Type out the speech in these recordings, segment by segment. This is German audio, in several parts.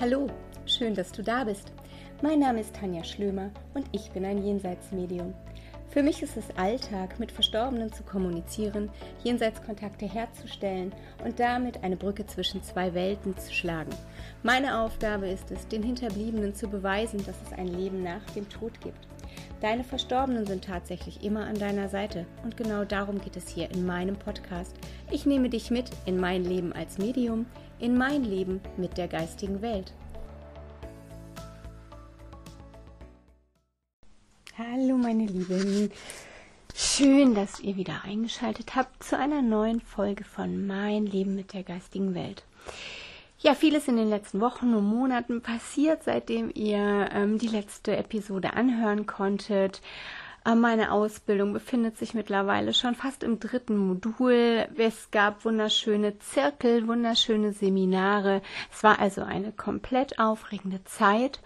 Hallo, schön, dass du da bist. Mein Name ist Tanja Schlömer und ich bin ein Jenseitsmedium. Für mich ist es Alltag, mit Verstorbenen zu kommunizieren, Jenseitskontakte herzustellen und damit eine Brücke zwischen zwei Welten zu schlagen. Meine Aufgabe ist es, den Hinterbliebenen zu beweisen, dass es ein Leben nach dem Tod gibt. Deine Verstorbenen sind tatsächlich immer an deiner Seite und genau darum geht es hier in meinem Podcast. Ich nehme dich mit in mein Leben als Medium, in mein Leben mit der geistigen Welt. Hallo meine Lieben, schön, dass ihr wieder eingeschaltet habt zu einer neuen Folge von Mein Leben mit der geistigen Welt. Ja, vieles in den letzten Wochen und Monaten passiert, seitdem ihr ähm, die letzte Episode anhören konntet. Äh, meine Ausbildung befindet sich mittlerweile schon fast im dritten Modul. Es gab wunderschöne Zirkel, wunderschöne Seminare. Es war also eine komplett aufregende Zeit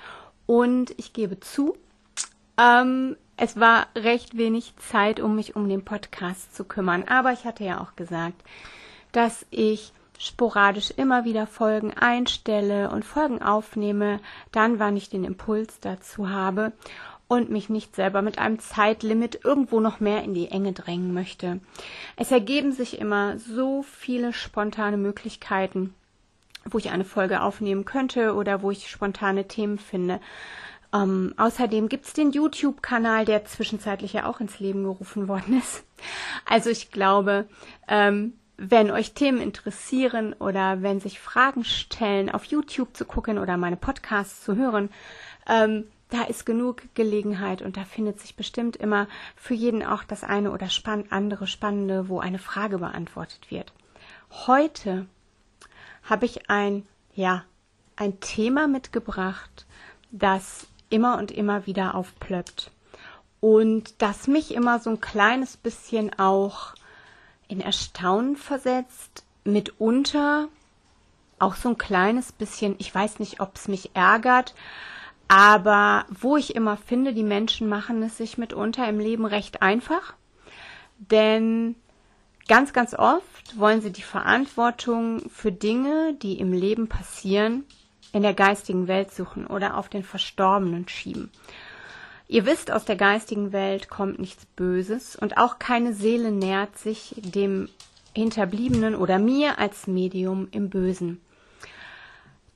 und ich gebe zu, ähm, es war recht wenig Zeit, um mich um den Podcast zu kümmern. Aber ich hatte ja auch gesagt, dass ich sporadisch immer wieder Folgen einstelle und Folgen aufnehme, dann wann ich den Impuls dazu habe und mich nicht selber mit einem Zeitlimit irgendwo noch mehr in die Enge drängen möchte. Es ergeben sich immer so viele spontane Möglichkeiten, wo ich eine Folge aufnehmen könnte oder wo ich spontane Themen finde. Ähm, außerdem gibt's den YouTube-Kanal, der zwischenzeitlich ja auch ins Leben gerufen worden ist. Also ich glaube, ähm, wenn euch Themen interessieren oder wenn sich Fragen stellen, auf YouTube zu gucken oder meine Podcasts zu hören, ähm, da ist genug Gelegenheit und da findet sich bestimmt immer für jeden auch das eine oder spann andere Spannende, wo eine Frage beantwortet wird. Heute habe ich ein, ja, ein Thema mitgebracht, das immer und immer wieder aufplöppt und das mich immer so ein kleines bisschen auch in Erstaunen versetzt, mitunter auch so ein kleines bisschen, ich weiß nicht, ob es mich ärgert, aber wo ich immer finde, die Menschen machen es sich mitunter im Leben recht einfach, denn ganz, ganz oft wollen sie die Verantwortung für Dinge, die im Leben passieren, in der geistigen Welt suchen oder auf den Verstorbenen schieben. Ihr wisst, aus der geistigen Welt kommt nichts Böses und auch keine Seele nährt sich dem Hinterbliebenen oder mir als Medium im Bösen.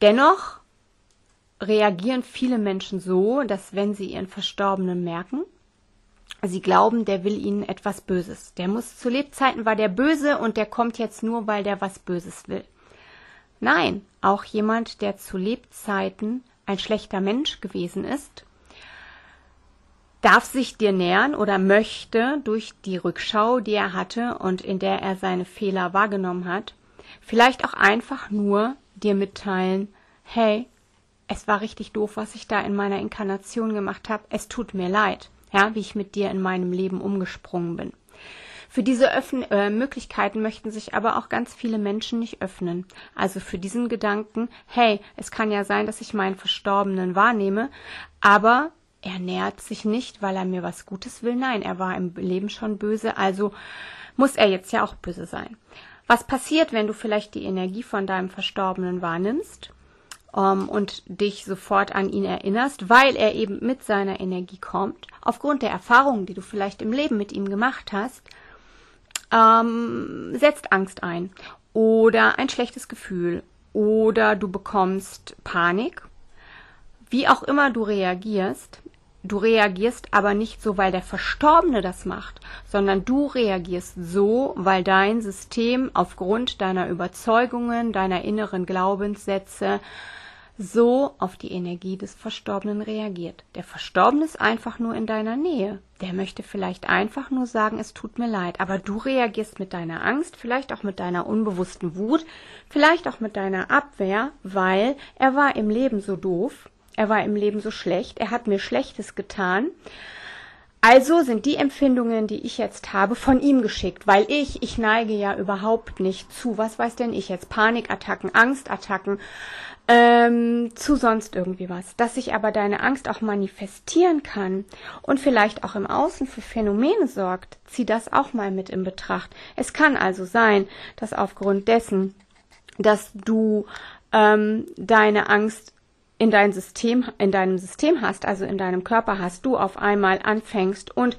Dennoch reagieren viele Menschen so, dass wenn sie ihren Verstorbenen merken, sie glauben, der will ihnen etwas Böses. Der muss zu Lebzeiten war der böse und der kommt jetzt nur, weil der was Böses will. Nein, auch jemand, der zu Lebzeiten ein schlechter Mensch gewesen ist, darf sich dir nähern oder möchte durch die Rückschau, die er hatte und in der er seine Fehler wahrgenommen hat, vielleicht auch einfach nur dir mitteilen, hey, es war richtig doof, was ich da in meiner Inkarnation gemacht habe. Es tut mir leid, ja, wie ich mit dir in meinem Leben umgesprungen bin. Für diese Öffn äh, Möglichkeiten möchten sich aber auch ganz viele Menschen nicht öffnen. Also für diesen Gedanken, hey, es kann ja sein, dass ich meinen Verstorbenen wahrnehme, aber er nähert sich nicht, weil er mir was Gutes will. Nein, er war im Leben schon böse, also muss er jetzt ja auch böse sein. Was passiert, wenn du vielleicht die Energie von deinem Verstorbenen wahrnimmst? Ähm, und dich sofort an ihn erinnerst, weil er eben mit seiner Energie kommt, aufgrund der Erfahrungen, die du vielleicht im Leben mit ihm gemacht hast, ähm, setzt Angst ein oder ein schlechtes Gefühl oder du bekommst Panik. Wie auch immer du reagierst, du reagierst aber nicht so, weil der Verstorbene das macht, sondern du reagierst so, weil dein System aufgrund deiner Überzeugungen, deiner inneren Glaubenssätze, so auf die Energie des Verstorbenen reagiert. Der Verstorbene ist einfach nur in deiner Nähe. Der möchte vielleicht einfach nur sagen, es tut mir leid, aber du reagierst mit deiner Angst, vielleicht auch mit deiner unbewussten Wut, vielleicht auch mit deiner Abwehr, weil er war im Leben so doof, er war im Leben so schlecht, er hat mir Schlechtes getan. Also sind die Empfindungen, die ich jetzt habe, von ihm geschickt, weil ich, ich neige ja überhaupt nicht zu, was weiß denn ich jetzt, Panikattacken, Angstattacken, ähm, zu sonst irgendwie was. Dass sich aber deine Angst auch manifestieren kann und vielleicht auch im Außen für Phänomene sorgt, zieh das auch mal mit in Betracht. Es kann also sein, dass aufgrund dessen, dass du ähm, deine Angst in dein System, in deinem System hast, also in deinem Körper hast, du auf einmal anfängst und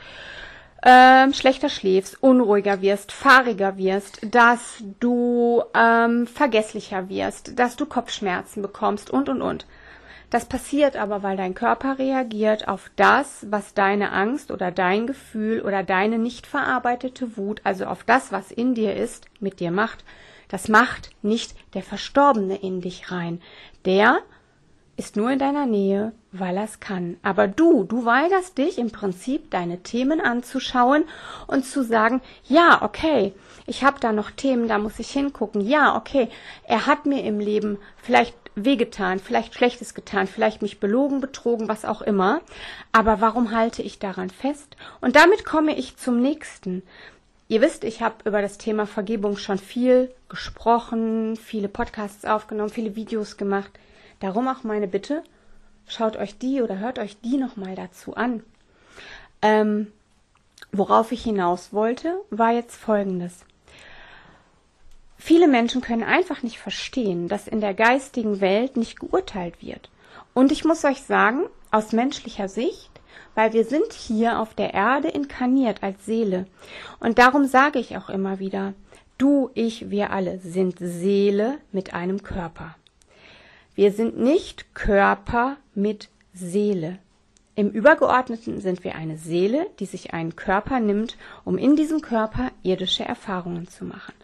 ähm, schlechter schläfst, unruhiger wirst, fahriger wirst, dass du ähm, vergesslicher wirst, dass du Kopfschmerzen bekommst und und und. Das passiert aber, weil dein Körper reagiert auf das, was deine Angst oder dein Gefühl oder deine nicht verarbeitete Wut, also auf das, was in dir ist, mit dir macht. Das macht nicht der Verstorbene in dich rein. Der ist nur in deiner Nähe, weil er es kann. Aber du, du weigerst dich im Prinzip, deine Themen anzuschauen und zu sagen, ja, okay, ich habe da noch Themen, da muss ich hingucken. Ja, okay, er hat mir im Leben vielleicht wehgetan, vielleicht Schlechtes getan, vielleicht mich belogen, betrogen, was auch immer. Aber warum halte ich daran fest? Und damit komme ich zum nächsten. Ihr wisst, ich habe über das Thema Vergebung schon viel gesprochen, viele Podcasts aufgenommen, viele Videos gemacht. Darum auch meine Bitte, schaut euch die oder hört euch die nochmal dazu an. Ähm, worauf ich hinaus wollte, war jetzt Folgendes. Viele Menschen können einfach nicht verstehen, dass in der geistigen Welt nicht geurteilt wird. Und ich muss euch sagen, aus menschlicher Sicht, weil wir sind hier auf der Erde inkarniert als Seele. Und darum sage ich auch immer wieder, du, ich, wir alle sind Seele mit einem Körper. Wir sind nicht Körper mit Seele. Im Übergeordneten sind wir eine Seele, die sich einen Körper nimmt, um in diesem Körper irdische Erfahrungen zu machen.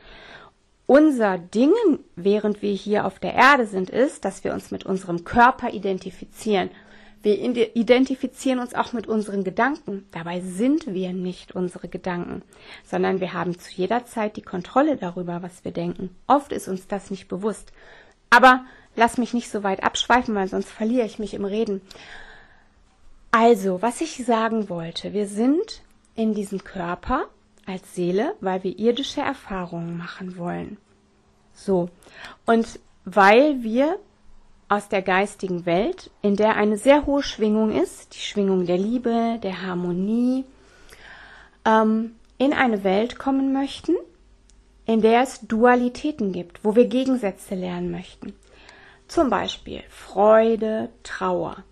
Unser Ding, während wir hier auf der Erde sind, ist, dass wir uns mit unserem Körper identifizieren. Wir identifizieren uns auch mit unseren Gedanken. Dabei sind wir nicht unsere Gedanken, sondern wir haben zu jeder Zeit die Kontrolle darüber, was wir denken. Oft ist uns das nicht bewusst. Aber lass mich nicht so weit abschweifen, weil sonst verliere ich mich im Reden. Also, was ich sagen wollte, wir sind in diesem Körper als Seele, weil wir irdische Erfahrungen machen wollen. So. Und weil wir aus der geistigen Welt, in der eine sehr hohe Schwingung ist, die Schwingung der Liebe, der Harmonie, ähm, in eine Welt kommen möchten, in der es Dualitäten gibt, wo wir Gegensätze lernen möchten. Zum Beispiel Freude, Trauer,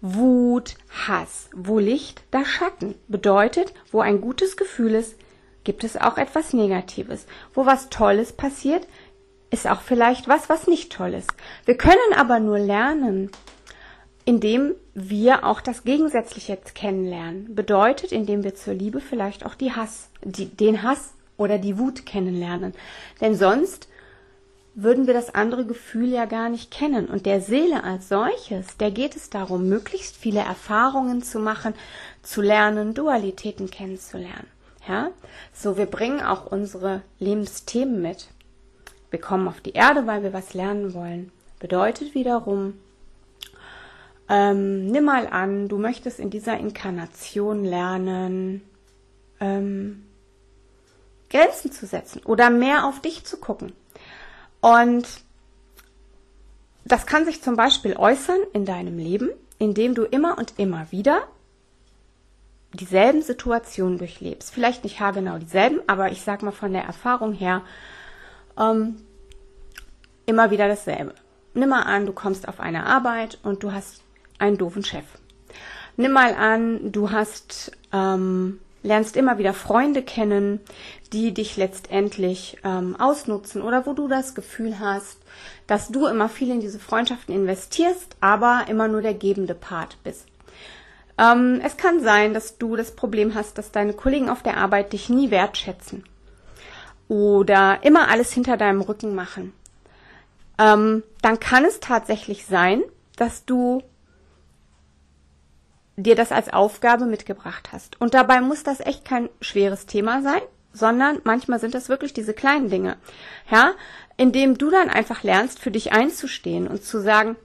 Wut, Hass. Wo Licht, da Schatten. Bedeutet, wo ein gutes Gefühl ist, gibt es auch etwas Negatives. Wo was Tolles passiert, ist auch vielleicht was, was nicht toll ist. Wir können aber nur lernen, indem wir auch das Gegensätzliche kennenlernen. Bedeutet, indem wir zur Liebe vielleicht auch die Hass, die, den Hass oder die Wut kennenlernen. Denn sonst würden wir das andere Gefühl ja gar nicht kennen. Und der Seele als solches, der geht es darum, möglichst viele Erfahrungen zu machen, zu lernen, Dualitäten kennenzulernen. Ja, so wir bringen auch unsere Lebensthemen mit. Wir kommen auf die Erde, weil wir was lernen wollen. Bedeutet wiederum, ähm, nimm mal an, du möchtest in dieser Inkarnation lernen, ähm, Grenzen zu setzen oder mehr auf dich zu gucken. Und das kann sich zum Beispiel äußern in deinem Leben, indem du immer und immer wieder dieselben Situationen durchlebst. Vielleicht nicht haargenau dieselben, aber ich sag mal von der Erfahrung her ähm, immer wieder dasselbe. Nimm mal an, du kommst auf eine Arbeit und du hast einen doofen Chef. Nimm mal an, du hast ähm, lernst immer wieder Freunde kennen, die dich letztendlich ähm, ausnutzen oder wo du das Gefühl hast, dass du immer viel in diese Freundschaften investierst, aber immer nur der gebende Part bist. Ähm, es kann sein, dass du das Problem hast, dass deine Kollegen auf der Arbeit dich nie wertschätzen oder immer alles hinter deinem Rücken machen. Ähm, dann kann es tatsächlich sein, dass du dir das als Aufgabe mitgebracht hast. Und dabei muss das echt kein schweres Thema sein, sondern manchmal sind das wirklich diese kleinen Dinge. Ja, indem du dann einfach lernst, für dich einzustehen und zu sagen,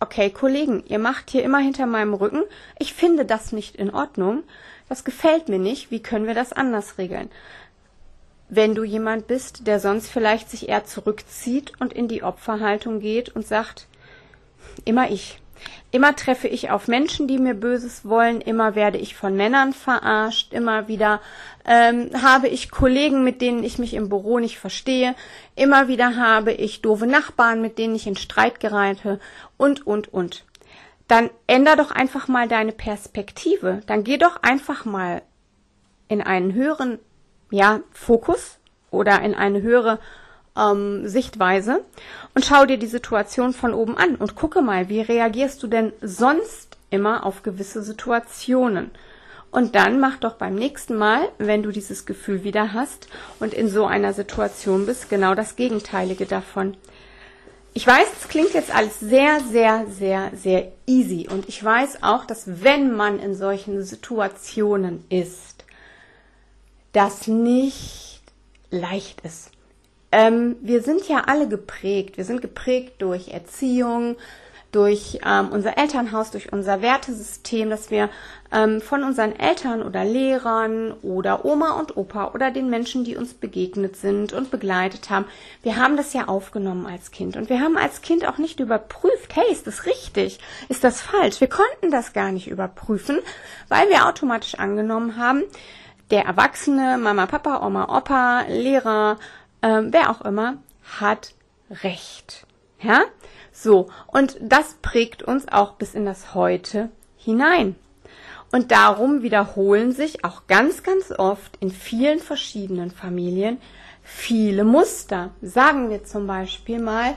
okay, Kollegen, ihr macht hier immer hinter meinem Rücken, ich finde das nicht in Ordnung, das gefällt mir nicht, wie können wir das anders regeln? Wenn du jemand bist, der sonst vielleicht sich eher zurückzieht und in die Opferhaltung geht und sagt, immer ich, Immer treffe ich auf Menschen, die mir Böses wollen. Immer werde ich von Männern verarscht. Immer wieder ähm, habe ich Kollegen, mit denen ich mich im Büro nicht verstehe. Immer wieder habe ich doofe Nachbarn, mit denen ich in Streit gereite. Und, und, und. dann änder doch einfach mal deine Perspektive. Dann geh doch einfach mal in einen höheren ja, Fokus oder in eine höhere ähm, Sichtweise und schau dir die Situation von oben an und gucke mal, wie reagierst du denn sonst immer auf gewisse Situationen? Und dann mach doch beim nächsten Mal, wenn du dieses Gefühl wieder hast und in so einer Situation bist, genau das Gegenteilige davon. Ich weiß, es klingt jetzt alles sehr, sehr, sehr, sehr easy. Und ich weiß auch, dass wenn man in solchen Situationen ist, das nicht leicht ist. Ähm, wir sind ja alle geprägt. Wir sind geprägt durch Erziehung, durch ähm, unser Elternhaus, durch unser Wertesystem, dass wir ähm, von unseren Eltern oder Lehrern oder Oma und Opa oder den Menschen, die uns begegnet sind und begleitet haben, wir haben das ja aufgenommen als Kind. Und wir haben als Kind auch nicht überprüft, hey, ist das richtig? Ist das falsch? Wir konnten das gar nicht überprüfen, weil wir automatisch angenommen haben, der Erwachsene, Mama, Papa, Oma, Opa, Lehrer, ähm, wer auch immer, hat Recht. Ja? So. Und das prägt uns auch bis in das Heute hinein. Und darum wiederholen sich auch ganz, ganz oft in vielen verschiedenen Familien viele Muster. Sagen wir zum Beispiel mal,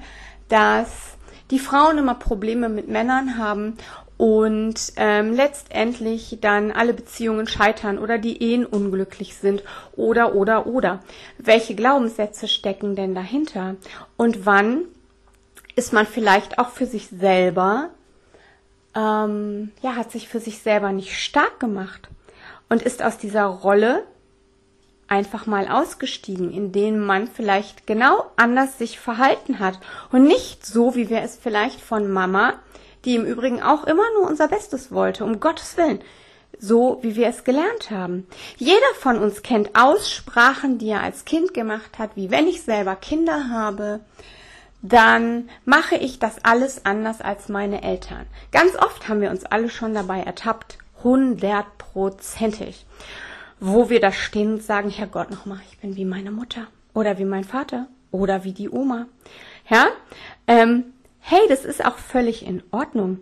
dass die Frauen immer Probleme mit Männern haben und ähm, letztendlich dann alle Beziehungen scheitern oder die Ehen unglücklich sind oder oder oder. Welche Glaubenssätze stecken denn dahinter? Und wann ist man vielleicht auch für sich selber, ähm, ja, hat sich für sich selber nicht stark gemacht und ist aus dieser Rolle einfach mal ausgestiegen, in denen man vielleicht genau anders sich verhalten hat und nicht so, wie wir es vielleicht von Mama, die im Übrigen auch immer nur unser Bestes wollte, um Gottes Willen, so wie wir es gelernt haben. Jeder von uns kennt Aussprachen, die er als Kind gemacht hat, wie wenn ich selber Kinder habe, dann mache ich das alles anders als meine Eltern. Ganz oft haben wir uns alle schon dabei ertappt, hundertprozentig, wo wir da stehen und sagen, Herr Gott, nochmal, ich bin wie meine Mutter oder wie mein Vater oder wie die Oma. Ja, ähm, hey, das ist auch völlig in Ordnung.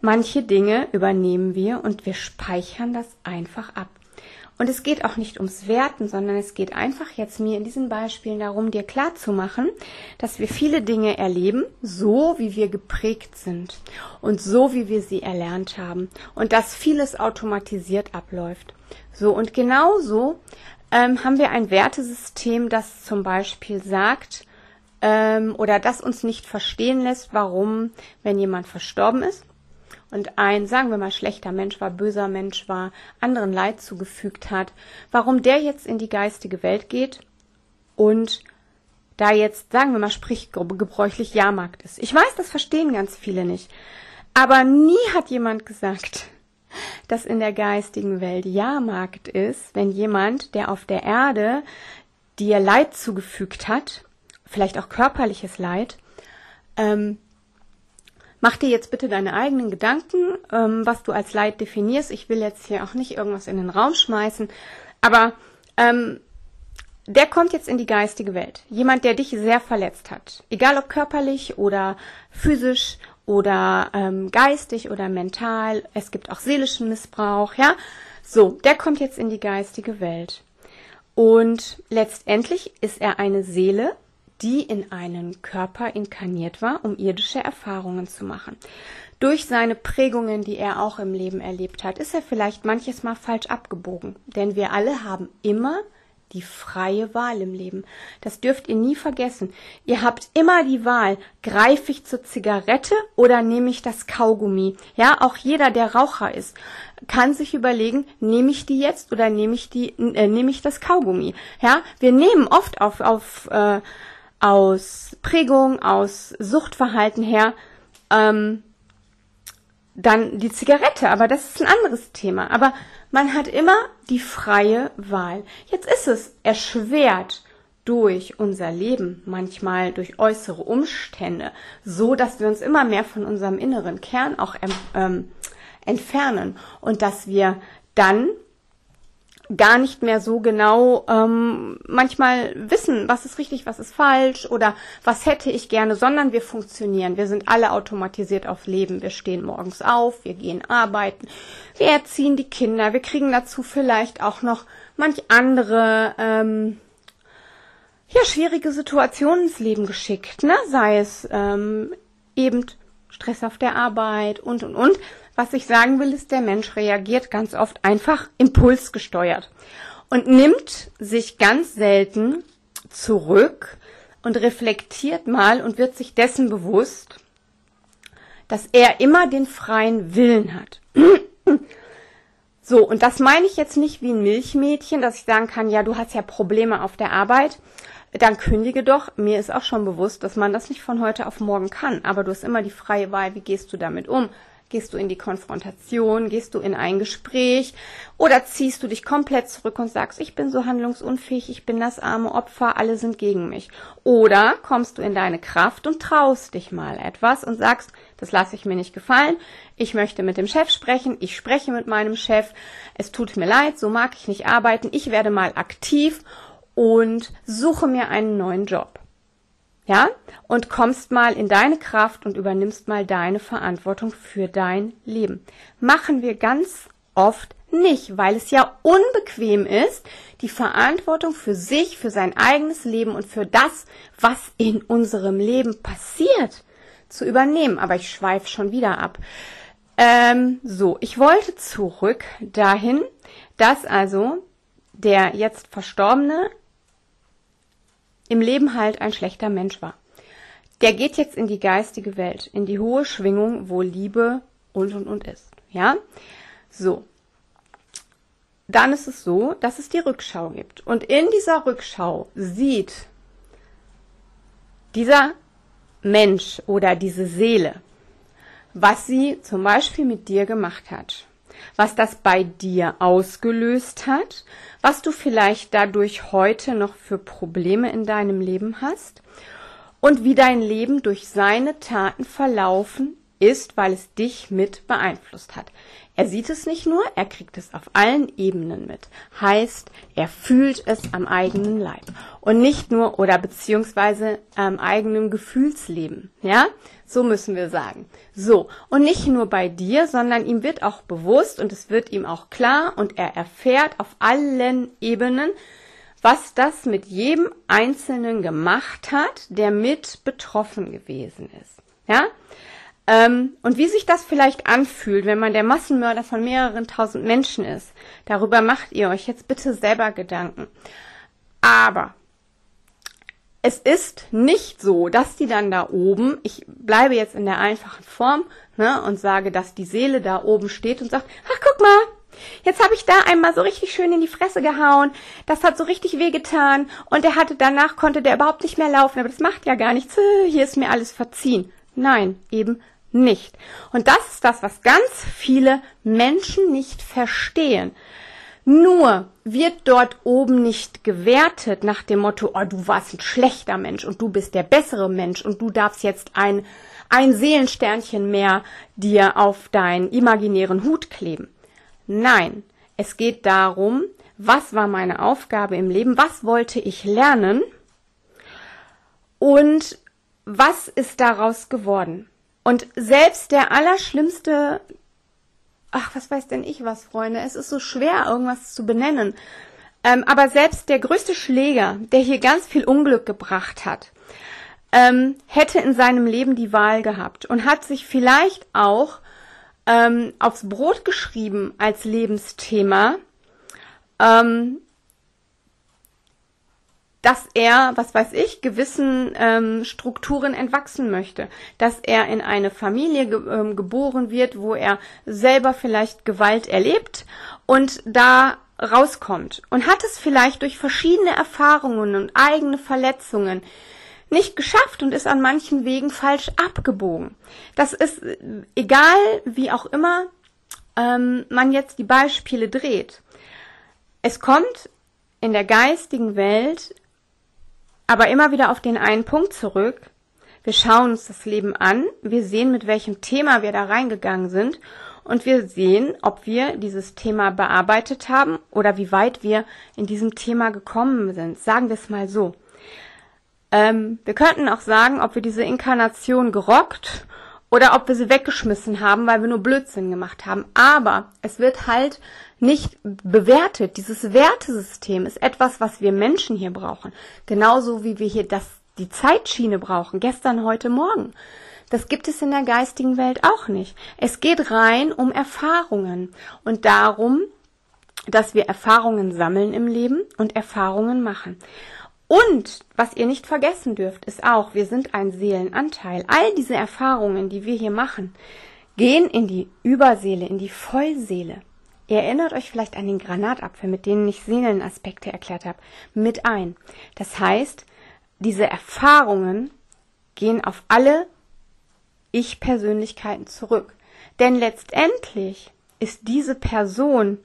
Manche Dinge übernehmen wir und wir speichern das einfach ab. Und es geht auch nicht ums Werten, sondern es geht einfach jetzt mir in diesen Beispielen darum, dir klar zu machen, dass wir viele Dinge erleben, so wie wir geprägt sind und so wie wir sie erlernt haben und dass vieles automatisiert abläuft. So und genauso ähm, haben wir ein Wertesystem, das zum Beispiel sagt ähm, oder das uns nicht verstehen lässt, warum, wenn jemand verstorben ist, und ein, sagen wir mal, schlechter Mensch war, böser Mensch war, anderen Leid zugefügt hat, warum der jetzt in die geistige Welt geht und da jetzt, sagen wir mal, sprich gebräuchlich Jahrmarkt ist. Ich weiß, das verstehen ganz viele nicht. Aber nie hat jemand gesagt, dass in der geistigen Welt Jahrmarkt ist, wenn jemand, der auf der Erde dir Leid zugefügt hat, vielleicht auch körperliches Leid, ähm, Mach dir jetzt bitte deine eigenen Gedanken, ähm, was du als Leid definierst. Ich will jetzt hier auch nicht irgendwas in den Raum schmeißen, aber ähm, der kommt jetzt in die geistige Welt. Jemand, der dich sehr verletzt hat, egal ob körperlich oder physisch oder ähm, geistig oder mental. Es gibt auch seelischen Missbrauch, ja. So, der kommt jetzt in die geistige Welt. Und letztendlich ist er eine Seele, die in einen Körper inkarniert war, um irdische Erfahrungen zu machen. Durch seine Prägungen, die er auch im Leben erlebt hat, ist er vielleicht manches Mal falsch abgebogen. Denn wir alle haben immer die freie Wahl im Leben. Das dürft ihr nie vergessen. Ihr habt immer die Wahl, greife ich zur Zigarette oder nehme ich das Kaugummi? Ja, auch jeder, der Raucher ist, kann sich überlegen, nehme ich die jetzt oder nehme ich die, äh, nehme ich das Kaugummi? Ja, wir nehmen oft auf, auf, äh, aus Prägung, aus Suchtverhalten her, ähm, dann die Zigarette, aber das ist ein anderes Thema. Aber man hat immer die freie Wahl. Jetzt ist es erschwert durch unser Leben, manchmal durch äußere Umstände, so dass wir uns immer mehr von unserem inneren Kern auch ähm, entfernen und dass wir dann gar nicht mehr so genau ähm, manchmal wissen, was ist richtig, was ist falsch oder was hätte ich gerne, sondern wir funktionieren. Wir sind alle automatisiert auf Leben. Wir stehen morgens auf, wir gehen arbeiten, wir erziehen die Kinder, wir kriegen dazu vielleicht auch noch manch andere ähm, ja, schwierige Situationen ins Leben geschickt, ne? Sei es ähm, eben Stress auf der Arbeit und und und. Was ich sagen will, ist, der Mensch reagiert ganz oft einfach impulsgesteuert und nimmt sich ganz selten zurück und reflektiert mal und wird sich dessen bewusst, dass er immer den freien Willen hat. So, und das meine ich jetzt nicht wie ein Milchmädchen, dass ich sagen kann, ja, du hast ja Probleme auf der Arbeit, dann kündige doch. Mir ist auch schon bewusst, dass man das nicht von heute auf morgen kann, aber du hast immer die freie Wahl, wie gehst du damit um? Gehst du in die Konfrontation? Gehst du in ein Gespräch? Oder ziehst du dich komplett zurück und sagst, ich bin so handlungsunfähig, ich bin das arme Opfer, alle sind gegen mich? Oder kommst du in deine Kraft und traust dich mal etwas und sagst, das lasse ich mir nicht gefallen, ich möchte mit dem Chef sprechen, ich spreche mit meinem Chef, es tut mir leid, so mag ich nicht arbeiten, ich werde mal aktiv und suche mir einen neuen Job ja, und kommst mal in deine Kraft und übernimmst mal deine Verantwortung für dein Leben. Machen wir ganz oft nicht, weil es ja unbequem ist, die Verantwortung für sich, für sein eigenes Leben und für das, was in unserem Leben passiert, zu übernehmen. Aber ich schweife schon wieder ab. Ähm, so, ich wollte zurück dahin, dass also der jetzt Verstorbene im Leben halt ein schlechter Mensch war. Der geht jetzt in die geistige Welt, in die hohe Schwingung, wo Liebe und und und ist. Ja? So. Dann ist es so, dass es die Rückschau gibt. Und in dieser Rückschau sieht dieser Mensch oder diese Seele, was sie zum Beispiel mit dir gemacht hat was das bei dir ausgelöst hat, was du vielleicht dadurch heute noch für Probleme in deinem Leben hast und wie dein Leben durch seine Taten verlaufen ist, weil es dich mit beeinflusst hat. Er sieht es nicht nur, er kriegt es auf allen Ebenen mit. Heißt, er fühlt es am eigenen Leib. Und nicht nur oder beziehungsweise am eigenen Gefühlsleben. Ja? So müssen wir sagen. So. Und nicht nur bei dir, sondern ihm wird auch bewusst und es wird ihm auch klar und er erfährt auf allen Ebenen, was das mit jedem Einzelnen gemacht hat, der mit betroffen gewesen ist. Ja? Ähm, und wie sich das vielleicht anfühlt, wenn man der Massenmörder von mehreren tausend Menschen ist, darüber macht ihr euch jetzt bitte selber Gedanken. Aber es ist nicht so, dass die dann da oben, ich bleibe jetzt in der einfachen Form ne, und sage, dass die Seele da oben steht und sagt, ach guck mal, Jetzt habe ich da einmal so richtig schön in die Fresse gehauen. Das hat so richtig wehgetan. Und er hatte danach konnte der überhaupt nicht mehr laufen. Aber das macht ja gar nichts. Hier ist mir alles verziehen. Nein, eben nicht. Und das ist das, was ganz viele Menschen nicht verstehen. Nur wird dort oben nicht gewertet nach dem Motto, oh, du warst ein schlechter Mensch und du bist der bessere Mensch und du darfst jetzt ein, ein Seelensternchen mehr dir auf deinen imaginären Hut kleben. Nein, es geht darum, was war meine Aufgabe im Leben, was wollte ich lernen und was ist daraus geworden. Und selbst der allerschlimmste, ach, was weiß denn ich was, Freunde, es ist so schwer, irgendwas zu benennen. Ähm, aber selbst der größte Schläger, der hier ganz viel Unglück gebracht hat, ähm, hätte in seinem Leben die Wahl gehabt und hat sich vielleicht auch ähm, aufs Brot geschrieben als Lebensthema, ähm, dass er, was weiß ich, gewissen ähm, Strukturen entwachsen möchte, dass er in eine Familie ge ähm, geboren wird, wo er selber vielleicht Gewalt erlebt und da rauskommt und hat es vielleicht durch verschiedene Erfahrungen und eigene Verletzungen nicht geschafft und ist an manchen Wegen falsch abgebogen. Das ist äh, egal, wie auch immer ähm, man jetzt die Beispiele dreht. Es kommt in der geistigen Welt aber immer wieder auf den einen Punkt zurück. Wir schauen uns das Leben an, wir sehen, mit welchem Thema wir da reingegangen sind und wir sehen, ob wir dieses Thema bearbeitet haben oder wie weit wir in diesem Thema gekommen sind. Sagen wir es mal so. Ähm, wir könnten auch sagen, ob wir diese Inkarnation gerockt oder ob wir sie weggeschmissen haben, weil wir nur Blödsinn gemacht haben. Aber es wird halt nicht bewertet. Dieses Wertesystem ist etwas, was wir Menschen hier brauchen. Genauso wie wir hier das, die Zeitschiene brauchen. Gestern, heute, morgen. Das gibt es in der geistigen Welt auch nicht. Es geht rein um Erfahrungen und darum, dass wir Erfahrungen sammeln im Leben und Erfahrungen machen. Und was ihr nicht vergessen dürft, ist auch, wir sind ein Seelenanteil. All diese Erfahrungen, die wir hier machen, gehen in die Überseele, in die Vollseele. Ihr erinnert euch vielleicht an den Granatapfel, mit denen ich Seelenaspekte erklärt habe, mit ein. Das heißt, diese Erfahrungen gehen auf alle Ich-Persönlichkeiten zurück. Denn letztendlich ist diese Person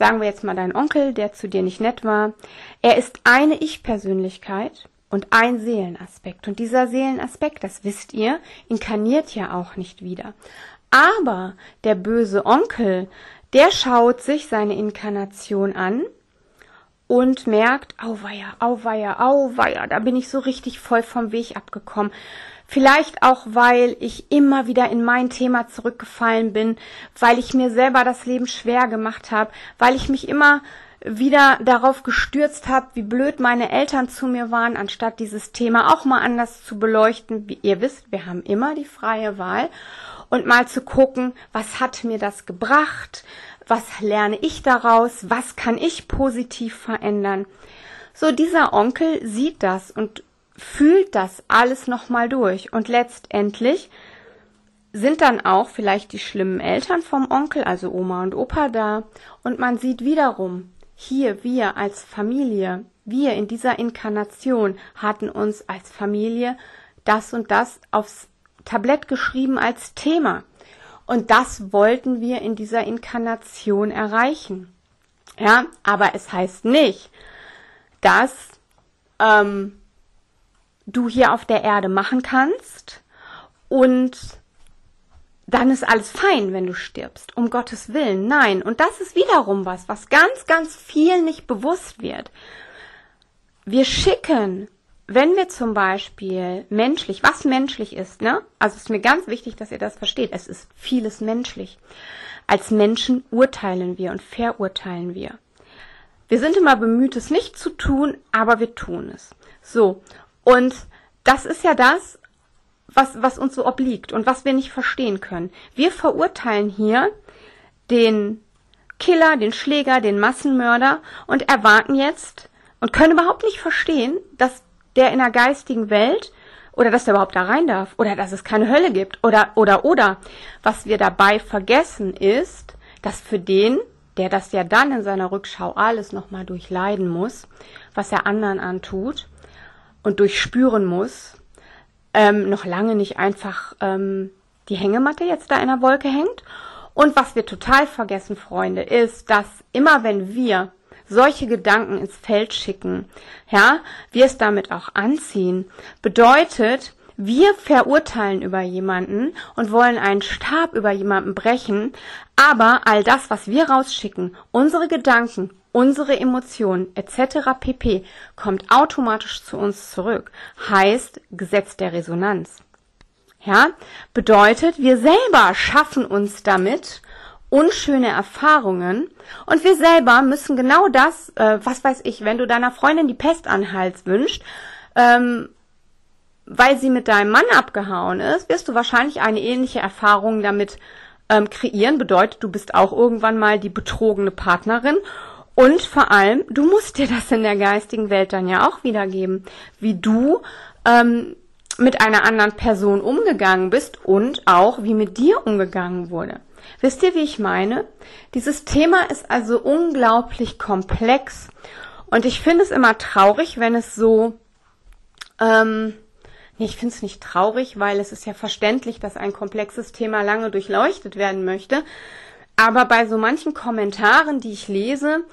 sagen wir jetzt mal dein Onkel, der zu dir nicht nett war, er ist eine Ich-Persönlichkeit und ein Seelenaspekt. Und dieser Seelenaspekt, das wisst ihr, inkarniert ja auch nicht wieder. Aber der böse Onkel, der schaut sich seine Inkarnation an und merkt, auweia, auweia, auweia, da bin ich so richtig voll vom Weg abgekommen. Vielleicht auch, weil ich immer wieder in mein Thema zurückgefallen bin, weil ich mir selber das Leben schwer gemacht habe, weil ich mich immer wieder darauf gestürzt habe, wie blöd meine Eltern zu mir waren, anstatt dieses Thema auch mal anders zu beleuchten. Wie ihr wisst, wir haben immer die freie Wahl und mal zu gucken, was hat mir das gebracht, was lerne ich daraus, was kann ich positiv verändern. So dieser Onkel sieht das und fühlt das alles nochmal durch und letztendlich sind dann auch vielleicht die schlimmen Eltern vom Onkel, also Oma und Opa da und man sieht wiederum, hier wir als Familie, wir in dieser Inkarnation hatten uns als Familie das und das aufs Tablett geschrieben als Thema. Und das wollten wir in dieser Inkarnation erreichen. Ja, aber es heißt nicht, dass ähm, du hier auf der Erde machen kannst und dann ist alles fein, wenn du stirbst. Um Gottes Willen. Nein. Und das ist wiederum was, was ganz, ganz viel nicht bewusst wird. Wir schicken, wenn wir zum Beispiel menschlich, was menschlich ist, ne? Also ist mir ganz wichtig, dass ihr das versteht. Es ist vieles menschlich. Als Menschen urteilen wir und verurteilen wir. Wir sind immer bemüht, es nicht zu tun, aber wir tun es. So. Und das ist ja das, was, was uns so obliegt und was wir nicht verstehen können. Wir verurteilen hier den Killer, den Schläger, den Massenmörder und erwarten jetzt und können überhaupt nicht verstehen, dass der in der geistigen Welt oder dass der überhaupt da rein darf oder dass es keine Hölle gibt oder oder oder. Was wir dabei vergessen ist, dass für den, der das ja dann in seiner Rückschau alles nochmal durchleiden muss, was er anderen antut, und durchspüren muss, ähm, noch lange nicht einfach ähm, die Hängematte jetzt da in der Wolke hängt. Und was wir total vergessen, Freunde, ist, dass immer wenn wir solche Gedanken ins Feld schicken, ja, wir es damit auch anziehen, bedeutet, wir verurteilen über jemanden und wollen einen Stab über jemanden brechen, aber all das, was wir rausschicken, unsere Gedanken, unsere Emotionen etc. pp. kommt automatisch zu uns zurück. Heißt Gesetz der Resonanz. Ja, bedeutet, wir selber schaffen uns damit unschöne Erfahrungen und wir selber müssen genau das, äh, was weiß ich, wenn du deiner Freundin die Pest an Hals wünscht, ähm, weil sie mit deinem Mann abgehauen ist, wirst du wahrscheinlich eine ähnliche Erfahrung damit ähm, kreieren. Bedeutet, du bist auch irgendwann mal die betrogene Partnerin und vor allem, du musst dir das in der geistigen Welt dann ja auch wiedergeben, wie du ähm, mit einer anderen Person umgegangen bist und auch wie mit dir umgegangen wurde. Wisst ihr, wie ich meine? Dieses Thema ist also unglaublich komplex und ich finde es immer traurig, wenn es so, ähm, nee, ich finde es nicht traurig, weil es ist ja verständlich, dass ein komplexes Thema lange durchleuchtet werden möchte. Aber bei so manchen Kommentaren, die ich lese,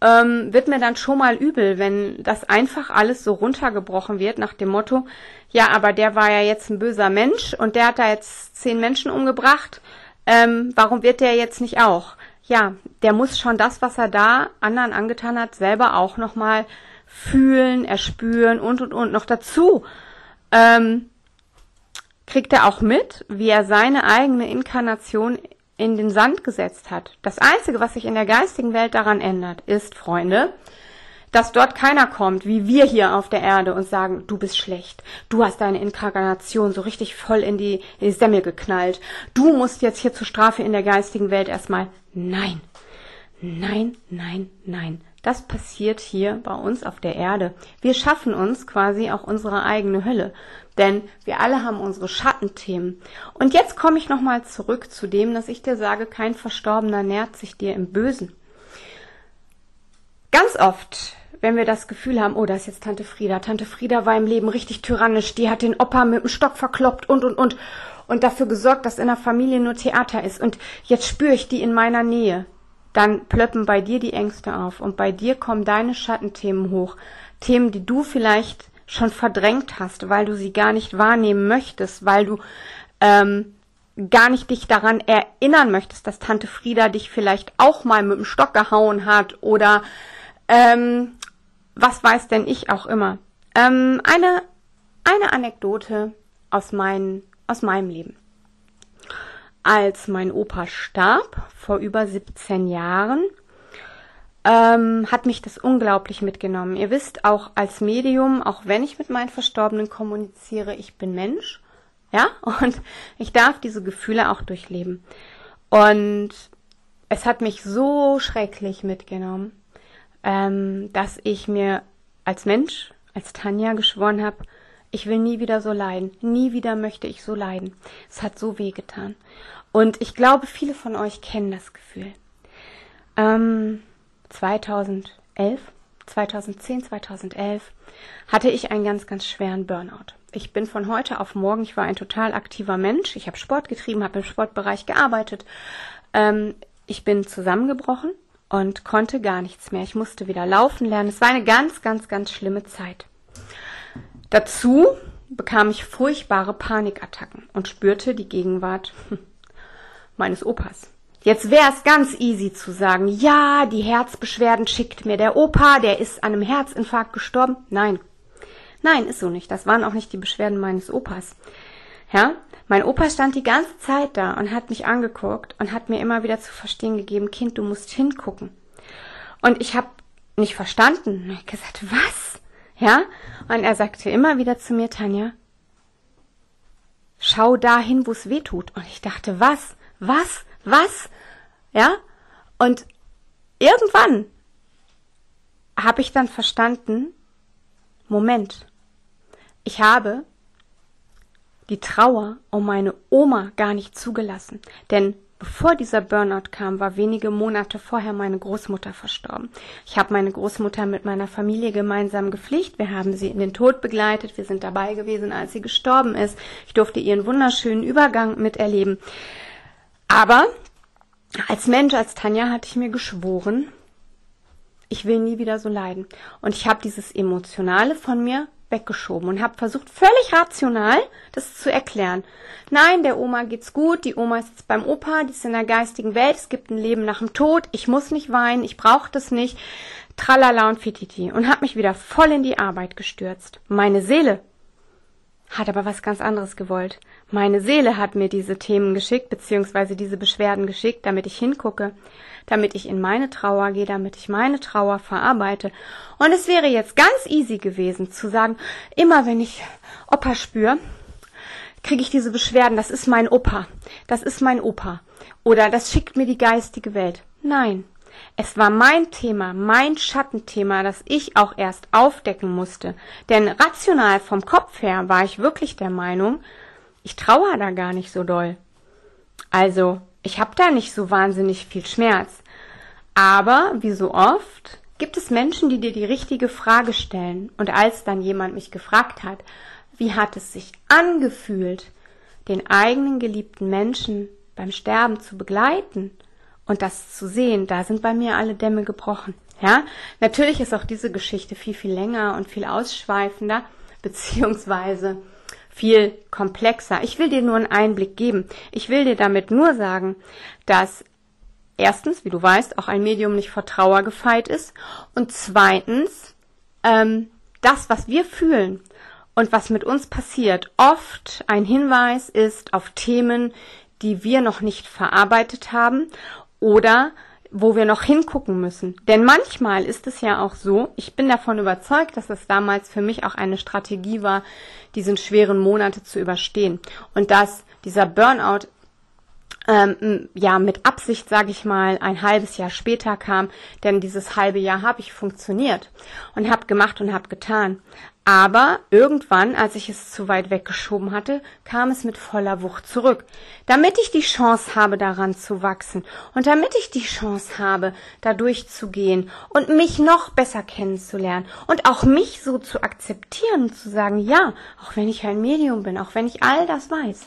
ähm, wird mir dann schon mal übel, wenn das einfach alles so runtergebrochen wird nach dem Motto, ja, aber der war ja jetzt ein böser Mensch und der hat da jetzt zehn Menschen umgebracht. Ähm, warum wird der jetzt nicht auch? Ja, der muss schon das, was er da anderen angetan hat, selber auch nochmal fühlen, erspüren und und und noch dazu. Ähm, kriegt er auch mit, wie er seine eigene Inkarnation in den Sand gesetzt hat. Das Einzige, was sich in der geistigen Welt daran ändert, ist, Freunde, dass dort keiner kommt, wie wir hier auf der Erde und sagen, du bist schlecht, du hast deine Inkarnation so richtig voll in die, in die Semmel geknallt, du musst jetzt hier zur Strafe in der geistigen Welt erstmal. Nein, nein, nein, nein. Das passiert hier bei uns auf der Erde. Wir schaffen uns quasi auch unsere eigene Hölle, denn wir alle haben unsere Schattenthemen. Und jetzt komme ich nochmal zurück zu dem, dass ich dir sage, kein Verstorbener nährt sich dir im Bösen. Ganz oft wenn wir das Gefühl haben, oh, da ist jetzt Tante Frieda. Tante Frieda war im Leben richtig tyrannisch, die hat den Opa mit dem Stock verkloppt und und und und dafür gesorgt, dass in der Familie nur Theater ist. Und jetzt spüre ich die in meiner Nähe. Dann plöppen bei dir die Ängste auf und bei dir kommen deine Schattenthemen hoch. Themen, die du vielleicht schon verdrängt hast, weil du sie gar nicht wahrnehmen möchtest, weil du ähm, gar nicht dich daran erinnern möchtest, dass Tante Frieda dich vielleicht auch mal mit dem Stock gehauen hat oder ähm, was weiß denn ich auch immer. Ähm, eine, eine Anekdote aus, mein, aus meinem Leben. Als mein Opa starb, vor über 17 Jahren, ähm, hat mich das unglaublich mitgenommen. Ihr wisst, auch als Medium, auch wenn ich mit meinen Verstorbenen kommuniziere, ich bin Mensch. Ja, und ich darf diese Gefühle auch durchleben. Und es hat mich so schrecklich mitgenommen ähm, dass ich mir als Mensch, als Tanja geschworen habe, ich will nie wieder so leiden. Nie wieder möchte ich so leiden. Es hat so weh getan. Und ich glaube, viele von euch kennen das Gefühl. Ähm, 2011, 2010, 2011 hatte ich einen ganz, ganz schweren Burnout. Ich bin von heute auf morgen, ich war ein total aktiver Mensch. Ich habe Sport getrieben, habe im Sportbereich gearbeitet. Ähm, ich bin zusammengebrochen und konnte gar nichts mehr. Ich musste wieder laufen lernen. Es war eine ganz, ganz, ganz schlimme Zeit. Dazu bekam ich furchtbare Panikattacken und spürte die Gegenwart meines Opas. Jetzt wäre es ganz easy zu sagen, ja, die Herzbeschwerden schickt mir der Opa, der ist an einem Herzinfarkt gestorben. Nein. Nein, ist so nicht. Das waren auch nicht die Beschwerden meines Opas. Ja, mein Opa stand die ganze Zeit da und hat mich angeguckt und hat mir immer wieder zu verstehen gegeben, Kind, du musst hingucken. Und ich habe nicht verstanden. Ich habe gesagt, was? Ja? Und er sagte immer wieder zu mir, Tanja, schau dahin, wo es weh tut. Und ich dachte, was? Was? Was? Ja? Und irgendwann habe ich dann verstanden, Moment, ich habe die Trauer um meine Oma gar nicht zugelassen. Denn bevor dieser Burnout kam, war wenige Monate vorher meine Großmutter verstorben. Ich habe meine Großmutter mit meiner Familie gemeinsam gepflegt. Wir haben sie in den Tod begleitet. Wir sind dabei gewesen, als sie gestorben ist. Ich durfte ihren wunderschönen Übergang miterleben. Aber als Mensch, als Tanja, hatte ich mir geschworen, ich will nie wieder so leiden. Und ich habe dieses Emotionale von mir weggeschoben und habe versucht, völlig rational das zu erklären. Nein, der Oma geht's gut, die Oma ist jetzt beim Opa, die ist in der geistigen Welt, es gibt ein Leben nach dem Tod, ich muss nicht weinen, ich brauche das nicht, tralala und fititi und habe mich wieder voll in die Arbeit gestürzt. Meine Seele hat aber was ganz anderes gewollt. Meine Seele hat mir diese Themen geschickt, beziehungsweise diese Beschwerden geschickt, damit ich hingucke, damit ich in meine Trauer gehe, damit ich meine Trauer verarbeite. Und es wäre jetzt ganz easy gewesen zu sagen, immer wenn ich Opa spüre, kriege ich diese Beschwerden, das ist mein Opa, das ist mein Opa. Oder das schickt mir die geistige Welt. Nein, es war mein Thema, mein Schattenthema, das ich auch erst aufdecken musste. Denn rational vom Kopf her war ich wirklich der Meinung, ich traue da gar nicht so doll. Also, ich habe da nicht so wahnsinnig viel Schmerz. Aber, wie so oft, gibt es Menschen, die dir die richtige Frage stellen. Und als dann jemand mich gefragt hat, wie hat es sich angefühlt, den eigenen geliebten Menschen beim Sterben zu begleiten und das zu sehen, da sind bei mir alle Dämme gebrochen. Ja, natürlich ist auch diese Geschichte viel, viel länger und viel ausschweifender, beziehungsweise viel komplexer. Ich will dir nur einen Einblick geben. Ich will dir damit nur sagen, dass erstens, wie du weißt, auch ein Medium nicht vor Trauer gefeit ist und zweitens, ähm, das, was wir fühlen und was mit uns passiert, oft ein Hinweis ist auf Themen, die wir noch nicht verarbeitet haben oder wo wir noch hingucken müssen. Denn manchmal ist es ja auch so, ich bin davon überzeugt, dass es damals für mich auch eine Strategie war, diesen schweren Monate zu überstehen. Und dass dieser Burnout ähm, ja mit Absicht, sage ich mal, ein halbes Jahr später kam, denn dieses halbe Jahr habe ich funktioniert und habe gemacht und habe getan. Aber irgendwann, als ich es zu weit weggeschoben hatte, kam es mit voller Wucht zurück. Damit ich die Chance habe, daran zu wachsen und damit ich die Chance habe, da durchzugehen und mich noch besser kennenzulernen und auch mich so zu akzeptieren und zu sagen, ja, auch wenn ich ein Medium bin, auch wenn ich all das weiß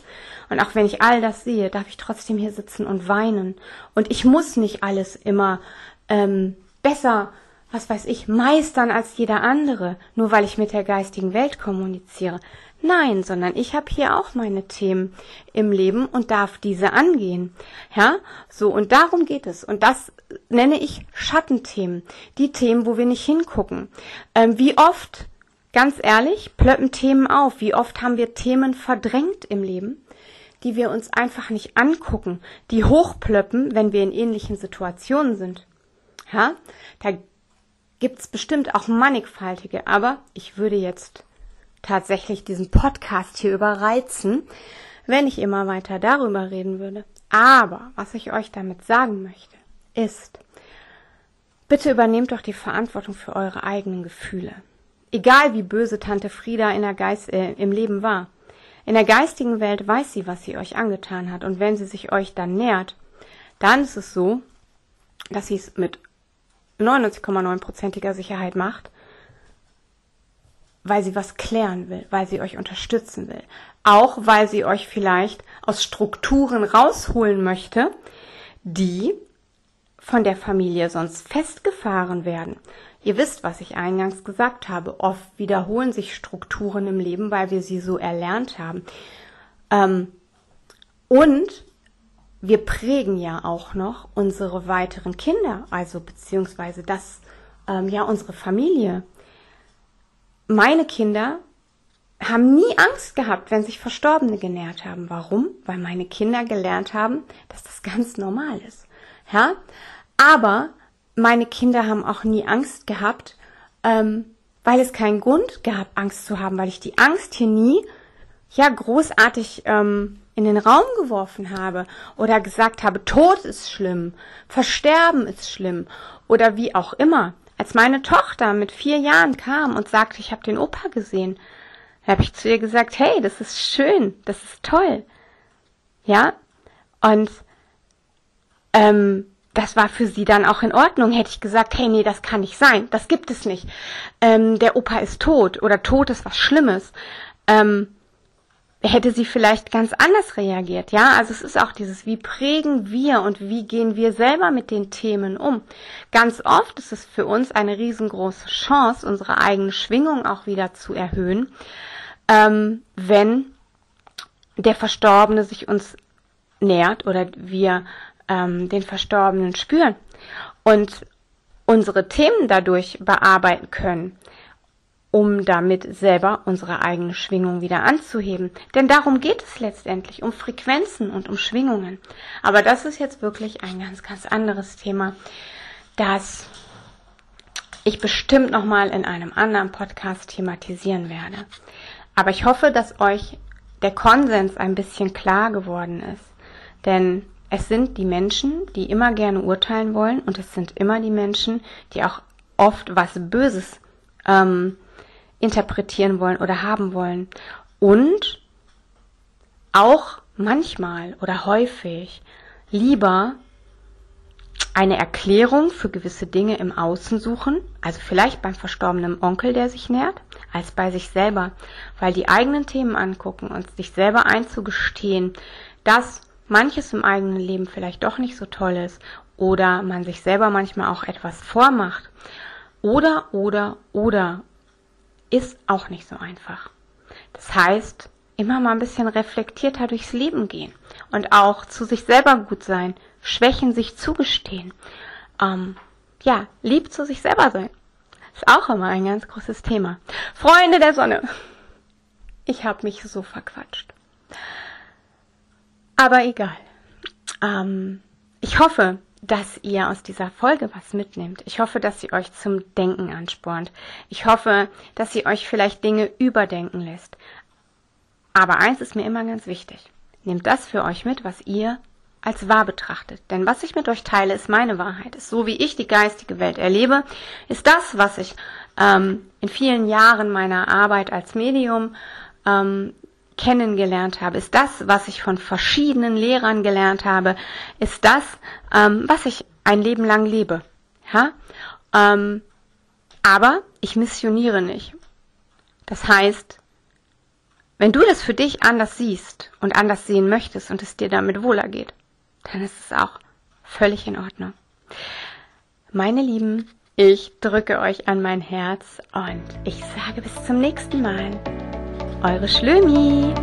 und auch wenn ich all das sehe, darf ich trotzdem hier sitzen und weinen. Und ich muss nicht alles immer ähm, besser was weiß ich, meistern als jeder andere, nur weil ich mit der geistigen Welt kommuniziere. Nein, sondern ich habe hier auch meine Themen im Leben und darf diese angehen. Ja, so und darum geht es. Und das nenne ich Schattenthemen. Die Themen, wo wir nicht hingucken. Ähm, wie oft, ganz ehrlich, plöppen Themen auf. Wie oft haben wir Themen verdrängt im Leben? die wir uns einfach nicht angucken, die hochplöppen, wenn wir in ähnlichen Situationen sind. Ja, da gibt's bestimmt auch mannigfaltige, aber ich würde jetzt tatsächlich diesen Podcast hier überreizen, wenn ich immer weiter darüber reden würde. Aber was ich euch damit sagen möchte, ist, bitte übernehmt doch die Verantwortung für eure eigenen Gefühle. Egal wie böse Tante Frieda in der Geist, äh, im Leben war. In der geistigen Welt weiß sie, was sie euch angetan hat. Und wenn sie sich euch dann nähert, dann ist es so, dass sie es mit 99,9%iger Sicherheit macht, weil sie was klären will, weil sie euch unterstützen will. Auch weil sie euch vielleicht aus Strukturen rausholen möchte, die von der Familie sonst festgefahren werden. Ihr wisst, was ich eingangs gesagt habe. Oft wiederholen sich Strukturen im Leben, weil wir sie so erlernt haben. Ähm, und wir prägen ja auch noch unsere weiteren Kinder, also beziehungsweise das, ähm, ja, unsere Familie. Meine Kinder haben nie Angst gehabt, wenn sich Verstorbene genährt haben. Warum? Weil meine Kinder gelernt haben, dass das ganz normal ist. Ja? Aber meine Kinder haben auch nie Angst gehabt, ähm, weil es keinen Grund gab, Angst zu haben, weil ich die Angst hier nie, ja, großartig ähm, in den Raum geworfen habe oder gesagt habe, Tod ist schlimm, Versterben ist schlimm oder wie auch immer. Als meine Tochter mit vier Jahren kam und sagte, ich habe den Opa gesehen, habe ich zu ihr gesagt, hey, das ist schön, das ist toll. Ja, und ähm, das war für sie dann auch in Ordnung. Hätte ich gesagt, hey, nee, das kann nicht sein, das gibt es nicht. Ähm, der Opa ist tot oder tot ist was Schlimmes. Ähm, hätte sie vielleicht ganz anders reagiert. Ja, also es ist auch dieses, wie prägen wir und wie gehen wir selber mit den Themen um. Ganz oft ist es für uns eine riesengroße Chance, unsere eigene Schwingung auch wieder zu erhöhen, ähm, wenn der Verstorbene sich uns nähert oder wir ähm, den Verstorbenen spüren und unsere Themen dadurch bearbeiten können um damit selber unsere eigene Schwingung wieder anzuheben. Denn darum geht es letztendlich, um Frequenzen und um Schwingungen. Aber das ist jetzt wirklich ein ganz, ganz anderes Thema, das ich bestimmt nochmal in einem anderen Podcast thematisieren werde. Aber ich hoffe, dass euch der Konsens ein bisschen klar geworden ist. Denn es sind die Menschen, die immer gerne urteilen wollen und es sind immer die Menschen, die auch oft was Böses ähm, interpretieren wollen oder haben wollen. Und auch manchmal oder häufig lieber eine Erklärung für gewisse Dinge im Außen suchen, also vielleicht beim verstorbenen Onkel, der sich nährt, als bei sich selber, weil die eigenen Themen angucken und sich selber einzugestehen, dass manches im eigenen Leben vielleicht doch nicht so toll ist oder man sich selber manchmal auch etwas vormacht oder oder oder ist auch nicht so einfach. Das heißt, immer mal ein bisschen reflektierter durchs Leben gehen und auch zu sich selber gut sein, Schwächen sich zugestehen, ähm, ja, lieb zu sich selber sein. Ist auch immer ein ganz großes Thema. Freunde der Sonne. Ich habe mich so verquatscht. Aber egal. Ähm, ich hoffe, dass ihr aus dieser Folge was mitnehmt. Ich hoffe, dass sie euch zum Denken anspornt. Ich hoffe, dass sie euch vielleicht Dinge überdenken lässt. Aber eins ist mir immer ganz wichtig. Nehmt das für euch mit, was ihr als wahr betrachtet. Denn was ich mit euch teile, ist meine Wahrheit. Ist so, wie ich die geistige Welt erlebe, ist das, was ich ähm, in vielen Jahren meiner Arbeit als Medium ähm, kennengelernt habe, ist das, was ich von verschiedenen Lehrern gelernt habe, ist das, ähm, was ich ein Leben lang lebe. Ja? Ähm, aber ich missioniere nicht. Das heißt, wenn du das für dich anders siehst und anders sehen möchtest und es dir damit wohler geht, dann ist es auch völlig in Ordnung. Meine Lieben, ich drücke euch an mein Herz und ich sage bis zum nächsten Mal eure Schlömi.